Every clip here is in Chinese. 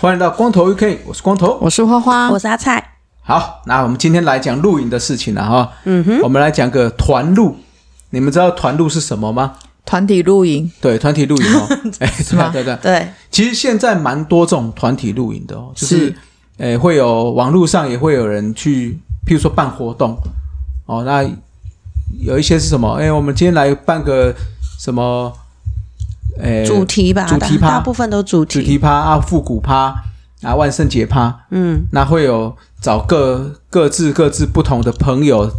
欢迎到光头 UK，我是光头，我是花花，我是阿菜。好，那我们今天来讲露营的事情了哈。嗯哼，我们来讲个团露。你们知道团露是什么吗？团体露营。对，团体露营哦。哎，是吧？对对对。其实现在蛮多这种团体露营的哦，就是，诶，会有网络上也会有人去，譬如说办活动哦。那有一些是什么？哎，我们今天来办个什么？诶，主题吧，主题趴，大部分都主题。主题趴啊，复古趴啊，万圣节趴，嗯，那会有找各各自各自不同的朋友，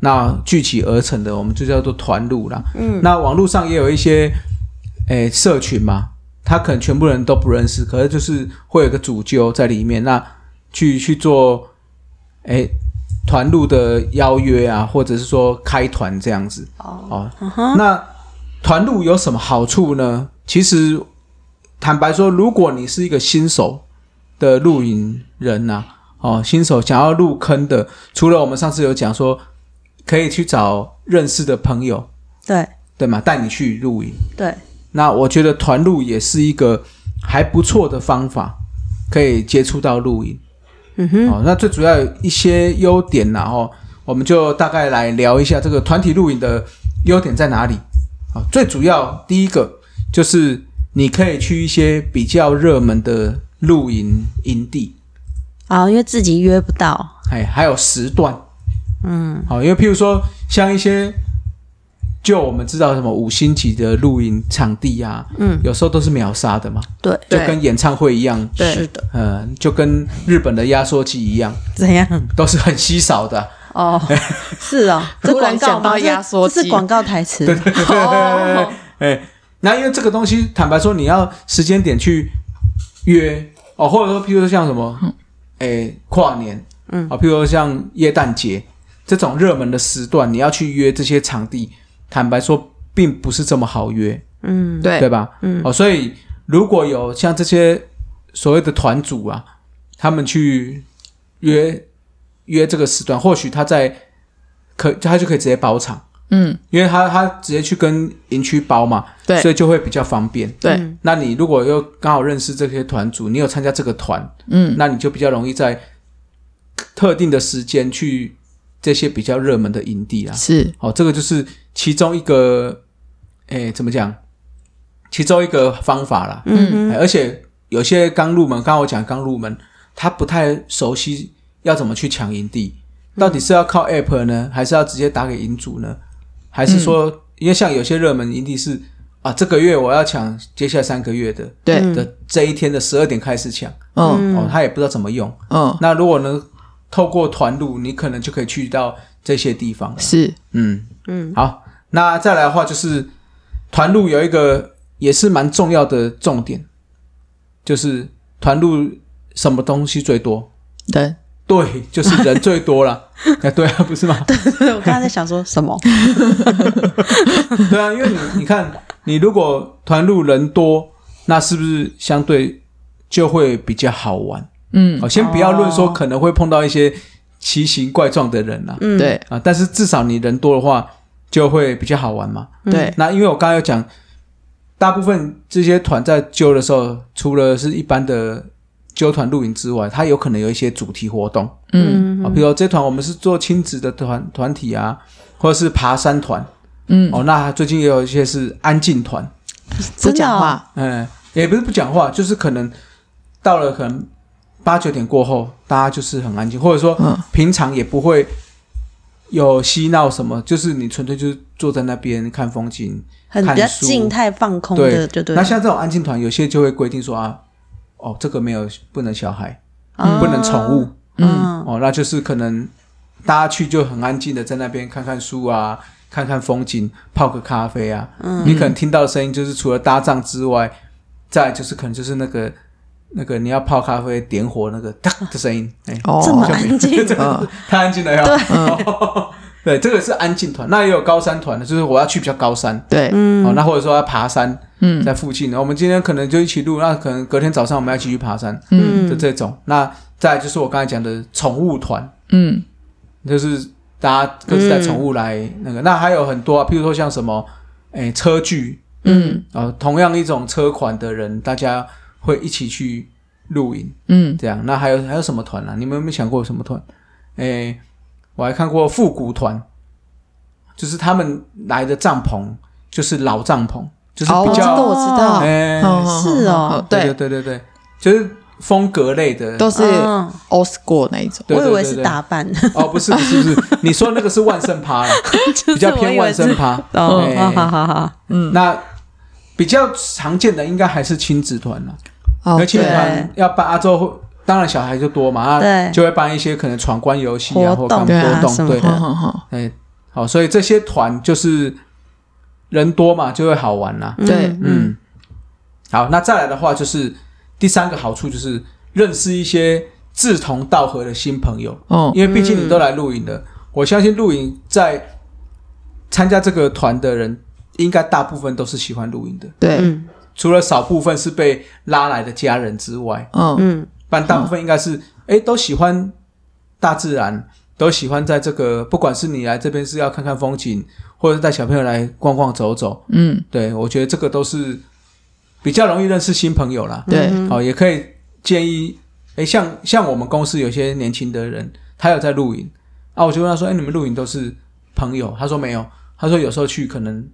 那聚集而成的，我们就叫做团路啦。嗯，那网络上也有一些诶社群嘛，他可能全部人都不认识，可是就是会有个主揪在里面，那去去做诶团路的邀约啊，或者是说开团这样子。哦，哦，嗯，那。团路有什么好处呢？其实，坦白说，如果你是一个新手的露营人呐、啊，哦，新手想要入坑的，除了我们上次有讲说，可以去找认识的朋友，对。对嘛，带你去露营。对，那我觉得团露也是一个还不错的方法，可以接触到露营。嗯哼，哦，那最主要一些优点然后、哦、我们就大概来聊一下这个团体露营的优点在哪里。啊，最主要第一个就是你可以去一些比较热门的露营营地。啊，因为自己约不到，哎，还有时段，嗯，好，因为譬如说像一些，就我们知道什么五星级的露营场地啊，嗯，有时候都是秒杀的嘛，对，就跟演唱会一样，对，是的，嗯，就跟日本的压缩机一样，怎样？都是很稀少的。哦，是哦，这广告吗？压缩机。是广告台词。对对对哎，那因为这个东西，坦白说，你要时间点去约哦，或者说，譬如说像什么，哎，跨年，嗯，啊，譬如说像耶诞节这种热门的时段，你要去约这些场地，坦白说，并不是这么好约，嗯，对，对吧？嗯，哦，所以如果有像这些所谓的团组啊，他们去约。约这个时段，或许他在可他就可以直接包场，嗯，因为他他直接去跟营区包嘛，对，所以就会比较方便。对，嗯、那你如果又刚好认识这些团组，你有参加这个团，嗯，那你就比较容易在特定的时间去这些比较热门的营地啊。是，哦，这个就是其中一个，哎，怎么讲？其中一个方法啦。嗯，而且有些刚入门，刚刚我讲刚入门，他不太熟悉。要怎么去抢营地？到底是要靠 App 呢，还是要直接打给营主呢？还是说，嗯、因为像有些热门营地是啊，这个月我要抢接下来三个月的，对的这一天的十二点开始抢，嗯，哦，他也不知道怎么用，嗯，那如果能透过团路，你可能就可以去到这些地方了。是，嗯嗯，好，那再来的话就是团路有一个也是蛮重要的重点，就是团路什么东西最多？对。对，就是人最多了。哎，对啊，不是吗？对对，我刚才在想说什么？对啊，因为你你看，你如果团路人多，那是不是相对就会比较好玩？嗯，好，先不要论说可能会碰到一些奇形怪状的人啊，嗯，对。啊，但是至少你人多的话，就会比较好玩嘛。对，那因为我刚刚有讲，大部分这些团在揪的时候，除了是一般的。揪团露营之外，它有可能有一些主题活动，嗯，啊，比如说这团我们是做亲子的团团体啊，或者是爬山团，嗯，哦，那最近也有一些是安静团，不讲话，嗯，也不是不讲话，就是可能到了可能八九点过后，大家就是很安静，或者说平常也不会有嬉闹什么，就是你纯粹就是坐在那边看风景，很比较静态放空的，对。对。那像这种安静团，有些就会规定说啊。哦，这个没有不能小孩，嗯、不能宠物，嗯，哦，那就是可能大家去就很安静的在那边看看书啊，看看风景，泡个咖啡啊，嗯，你可能听到的声音就是除了搭帐之外，再就是可能就是那个那个你要泡咖啡点火那个 哒的声音，哎，哦，这么安静，太安静了呀，对，这个是安静团。那也有高山团的，就是我要去比较高山。对，嗯，哦，那或者说要爬山，嗯，在附近的，我们今天可能就一起录，那可能隔天早上我们要继续爬山，嗯。就这种。那再来就是我刚才讲的宠物团，嗯，就是大家各自带宠物来那个。那还有很多啊，譬如说像什么，诶，车距，嗯，啊，同样一种车款的人，大家会一起去露营，嗯，这样。那还有还有什么团啊？你们有没有想过什么团？诶，我还看过复古团，就是他们来的帐篷就是老帐篷，就是比较，哦、我知道，哎，是哦，对对对对对，就是风格类的，都是 old school 那一种。我以为是打扮，哦，不是不是不是，你说那个是万圣趴了，比较偏万圣趴。哦，好好好好，嗯，那比较常见的应该还是亲子团了。哦，而亲子团要办啊，之后当然小孩就多嘛，啊，就会办一些可能闯关游戏啊，或干嘛活动，对，哎，好，所以这些团就是人多嘛，就会好玩啦。对，嗯，好，那再来的话就是第三个好处就是认识一些志同道合的新朋友。哦，因为毕竟你都来露营的，我相信露营在参加这个团的人，应该大部分都是喜欢露营的。对，除了少部分是被拉来的家人之外，嗯。嗯，但大部分应该是哎都喜欢大自然，都喜欢在这个，不管是你来这边是要看看风景。或者是带小朋友来逛逛走走，嗯，对，我觉得这个都是比较容易认识新朋友啦。对，哦，也可以建议，诶，像像我们公司有些年轻的人，他有在露营。啊，我就问他说，诶，你们露营都是朋友？他说没有，他说有时候去可能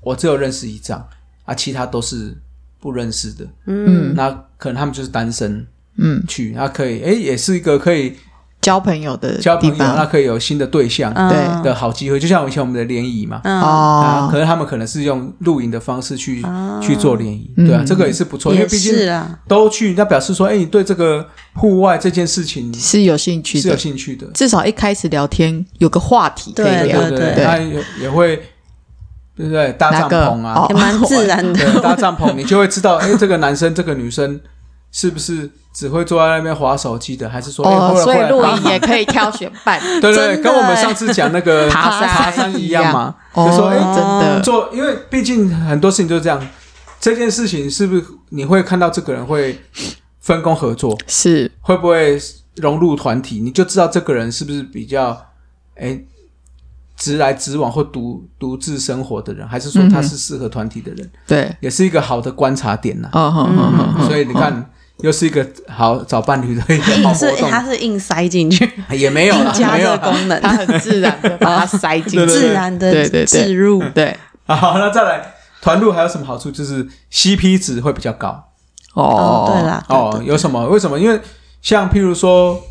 我只有认识一张啊，其他都是不认识的，嗯，那可能他们就是单身，嗯，去，那可以，诶，也是一个可以。交朋友的交朋友，那可以有新的对象，对。的好机会。就像以前我们的联谊嘛，哦，可能他们可能是用露营的方式去去做联谊，对啊，这个也是不错，因为毕竟都去，那表示说，哎，你对这个户外这件事情是有兴趣，是有兴趣的。至少一开始聊天有个话题可以聊，对对对，那也也会，对不对？搭帐篷啊，也蛮自然的。搭帐篷，你就会知道，哎，这个男生，这个女生是不是？只会坐在那边滑手机的，还是说？哦，所以露营也可以挑选伴，对对，跟我们上次讲那个爬山爬山一样嘛。就说哎，真的做，因为毕竟很多事情就是这样。这件事情是不是你会看到这个人会分工合作？是会不会融入团体？你就知道这个人是不是比较哎直来直往或独独自生活的人，还是说他是适合团体的人？对，也是一个好的观察点呐。嗯嗯嗯，所以你看。又是一个好找伴侣的一个好活动，它是硬塞进去，也没有 加这个功能，它很自然的把它塞进去，自然的置入。对，好，那再来团入还有什么好处？就是 CP 值会比较高。哦，对了，哦，有什么？为什么？因为像譬如说，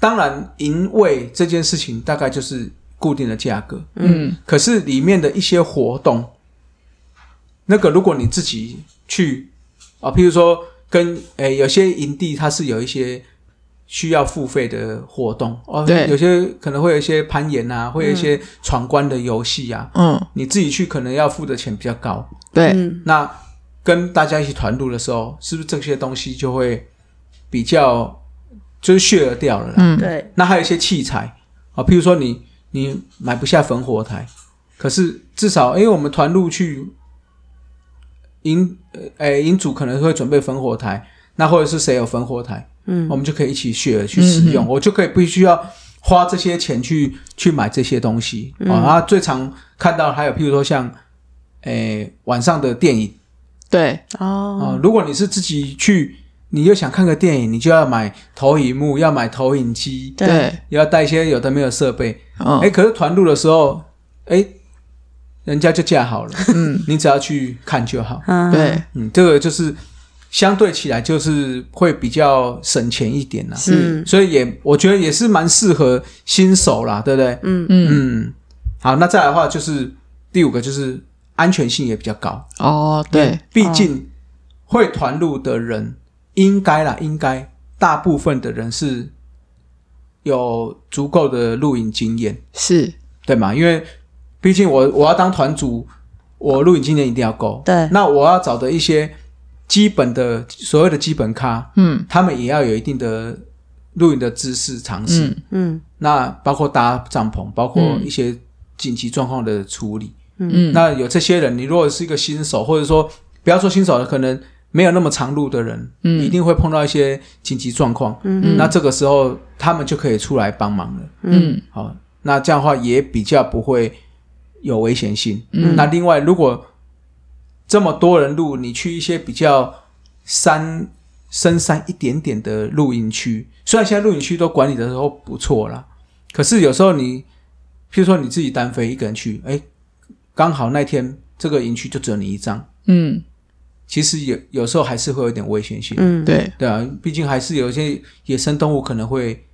当然营位这件事情大概就是固定的价格，嗯，可是里面的一些活动，那个如果你自己去啊，譬如说。跟诶，有些营地它是有一些需要付费的活动哦，对，有些可能会有一些攀岩啊，会有一些闯关的游戏啊，嗯，你自己去可能要付的钱比较高，对，那跟大家一起团入的时候，是不是这些东西就会比较就是削掉了啦？嗯，对。那还有一些器材啊，譬如说你你买不下焚火台，可是至少因为我们团路去。营呃，诶，营主可能会准备焚火台，那或者是谁有焚火台，嗯，我们就可以一起 share 去使用，嗯、我就可以不需要花这些钱去去买这些东西、嗯、啊。然后最常看到还有，譬如说像，诶，晚上的电影，对。哦、啊，如果你是自己去，你又想看个电影，你就要买投影幕，要买投影机，对，要带一些有的没有设备，哦，诶，可是团录的时候，哎。人家就架好了，嗯，你只要去看就好，对，嗯，这个就是相对起来就是会比较省钱一点啦，是，所以也我觉得也是蛮适合新手啦，对不对？嗯。嗯。嗯，好，那再来的话就是第五个就是安全性也比较高。哦，对，毕竟会团录的人应该啦，应该大部分的人是有足够的露营经验，是。对吗？因为毕竟我我要当团主，我露营经验一定要够。对，那我要找的一些基本的所谓的基本咖，嗯，他们也要有一定的露营的知识常识，嗯。嗯。那包括搭帐篷，包括一些紧急状况的处理。嗯，那有这些人，你如果是一个新手，或者说不要说新手了，可能没有那么长路的人，嗯。一定会碰到一些紧急状况。嗯。那这个时候他们就可以出来帮忙了。嗯。好，那这样的话也比较不会有危险性。嗯。那另外，如果这么多人路，你去一些比较山深山一点点的露营区，虽然现在露营区都管理的都不错啦，可是有时候你，譬如说你自己单飞一个人去，哎，刚好那天这个营区就只有你一张，嗯，其实有有时候还是会有点危险性。嗯，对，对啊，毕竟还是有一些野生动物可能会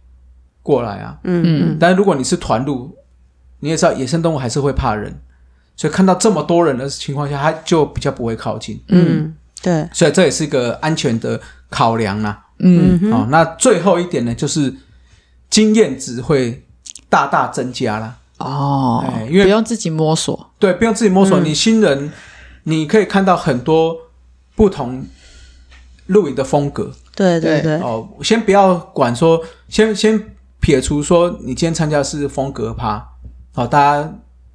过来啊。嗯嗯。但如果你是团路，你也知道野生动物还是会怕人，所以看到这么多人的情况下，它就比较不会靠近。嗯，对，所以这也是一个安全的考量啦。嗯。哦，那最后一点呢，就是经验值会大大增加啦。哦。哎，因为不用自己摸索，对，不用自己摸索，嗯。你新人你可以看到很多不同露营的风格。对对对，哦，先不要管说，先先撇除说你今天参加的是风格趴，哦，大家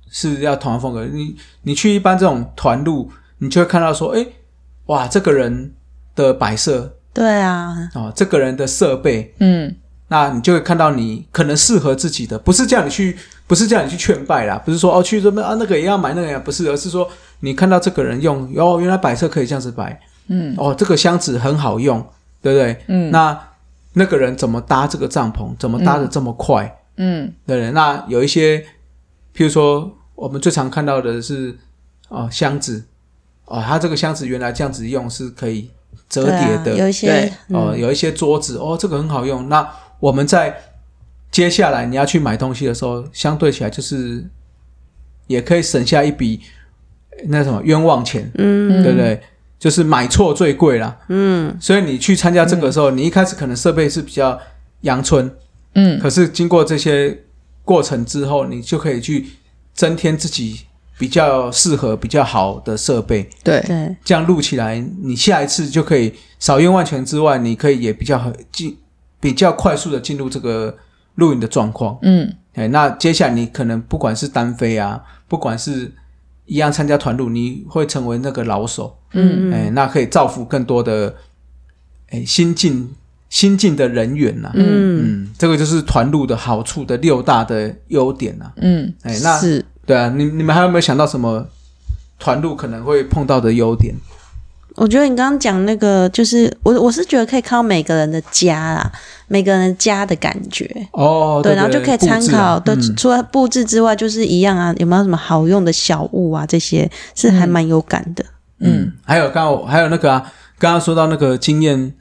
是要同样风格。你你去一般这种团露，你就会看到说，哎，哇，这个人的摆设。对啊，哦，这个人的设备，嗯。那你就会看到你可能适合自己的，不是叫你去，不是叫你去劝败啦，不是说哦去这边啊那个也要买那个也，不是，而是说你看到这个人用，哦，原来摆设可以这样子摆，嗯哦，这个箱子很好用，对不对？嗯，那那个人怎么搭这个帐篷？怎么搭的这么快？嗯对不对？那有一些，譬如说我们最常看到的是哦箱子，哦，他这个箱子原来这样子用是可以折叠的，啊有一些对哦，嗯有一些桌子哦，这个很好用。那我们在接下来你要去买东西的时候，相对起来就是也可以省下一笔那什么冤枉钱，嗯。对不对？就是买错最贵啦。嗯。所以你去参加这个的时候，你一开始可能设备是比较阳春，嗯。可是经过这些过程之后，你就可以去增添自己比较适合、比较好的设备，对，对，这样录起来，你下一次就可以少冤枉钱之外，你可以也比较很进比较快速的进入这个录影的状况。嗯哎，那接下来你可能不管是单飞啊，不管是一样参加团录，你会成为那个老手。嗯哎，那可以造福更多的哎新进新进的人员呐、嗯嗯，这个就是团露的好处的六大的优点呐、嗯，哎，那是对啊，你你们还有没有想到什么团露可能会碰到的优点？我觉得你刚刚讲那个，就是我我是觉得可以看到每个人的家啦，每个人的家的感觉，哦，对，然后就可以参考。对，嗯除了布置之外，就是一样啊，有没有什么好用的小物啊？这些是还蛮有感的。嗯，还有刚刚还有那个啊，刚刚说到那个经验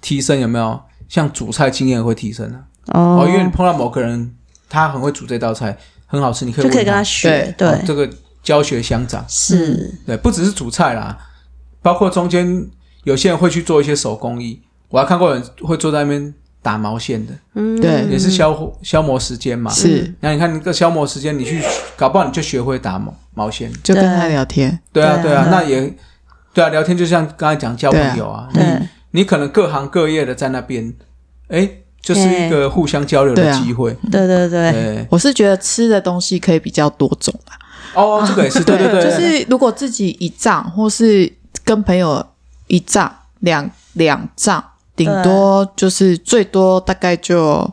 提升有没有？像煮菜经验会提升啊？哦哦，因为你碰到某个人，他很会煮这道菜，很好吃，你可以就可以跟他学，对，哦这个教学相长。是，对，不只是煮菜啦，包括中间有些人会去做一些手工艺，我还看过有人会坐在那边打毛线的，嗯，对。也是消消磨时间嘛。是，那你看那个消磨时间，你去搞不好你就学会打毛毛线。就跟他聊天，对啊，对啊，那也对啊，聊天就像刚才讲交朋友啊，对。你你可能各行各业的在那边，哎，就是一个互相交流的机会。对。对对，我是觉得吃的东西可以比较多种啊。哦，这个也是，对对对，就是如果自己一仗，或是跟朋友一仗、两两帐，顶多就是最多大概就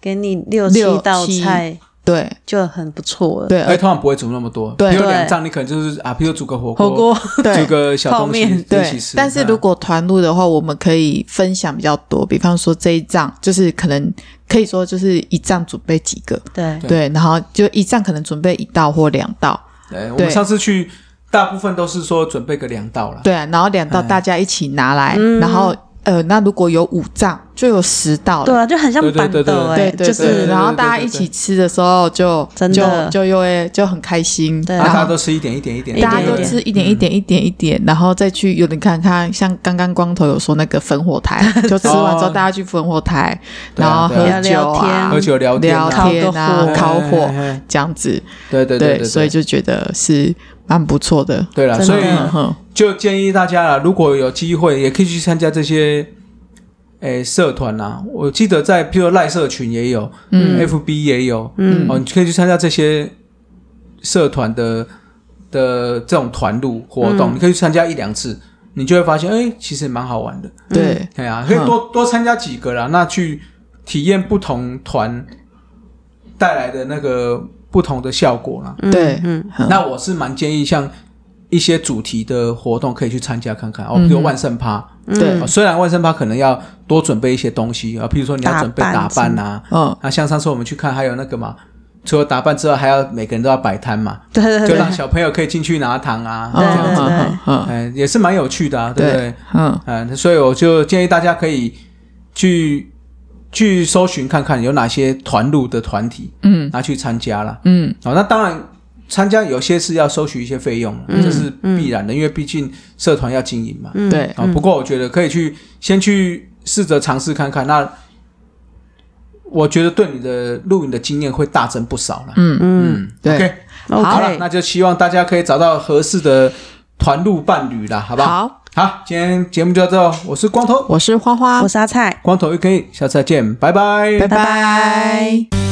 给你六七道菜对。就很不错了。对，哎，通常不会煮那么多，对。比如两对仗你可能就是啊，比如煮个火锅火锅，煮个小东西泡面对。，但是如果团路的话，我们可以分享比较多，比方说这一仗就是可能可以说就是一仗准备几个，对。对对，然后就一仗可能准备一道或两道，对，我们上次去，大部分都是说准备个两道了。对啊，然后两道哎。大家一起拿来，嗯。然后呃，那如果有五帐就有十道了。对啊，就很像板对对对。对豆哎，对对对，就是然后大家一起吃的时候就真就就又会就很开心，对然后大家都吃一点一点一点，大家都吃一点一点一点一点，然后再去有人看看，像刚刚光头有说那个烽火台，就吃完之后大家去烽火台，然后喝酒啊，喝酒聊聊天啊，烤烤火这样子，对对对对，所以就觉得是蛮不错的。对了，所以就建议大家啦，如果有机会，也可以去参加这些诶社团呐、啊，我记得在譬如赖社群也有，嗯，FB 也有，嗯，哦，你可以去参加这些社团的的这种团路活动，嗯、你可以去参加一两次，你就会发现，哎，其实蛮好玩的。对，对啊，可以多多参加几个啦，那去体验不同团带来的那个不同的效果啦。对，嗯，那我是蛮建议像一些主题的活动可以去参加看看哦，比如万圣趴。对、哦，虽然万圣趴可能要多准备一些东西啊，譬如说你要准备打扮呐，嗯，那像上次我们去看，还有那个嘛，除了打扮之外，还要每个人都要摆摊嘛，对对对，就让小朋友可以进去拿糖啊，对对对，这样子，嗯，也是蛮有趣的啊，对不对？嗯。嗯，所以我就建议大家可以去去搜寻看看有哪些团路的团体，嗯，拿去参加了，嗯，好，那当然。参加有些是要收取一些费用，这是必然的，因为毕竟社团要经营嘛。对。啊，不过我觉得可以去先去试着尝试看看，那我觉得对你的露营的经验会大增不少了。嗯。嗯，对。OK，好了，那就希望大家可以找到合适的团路伴侣啦，好不好？好，好，今天节目就到这哦，我是光头，我是花花，我是阿菜，光头 OK，下次再见，拜拜，拜拜。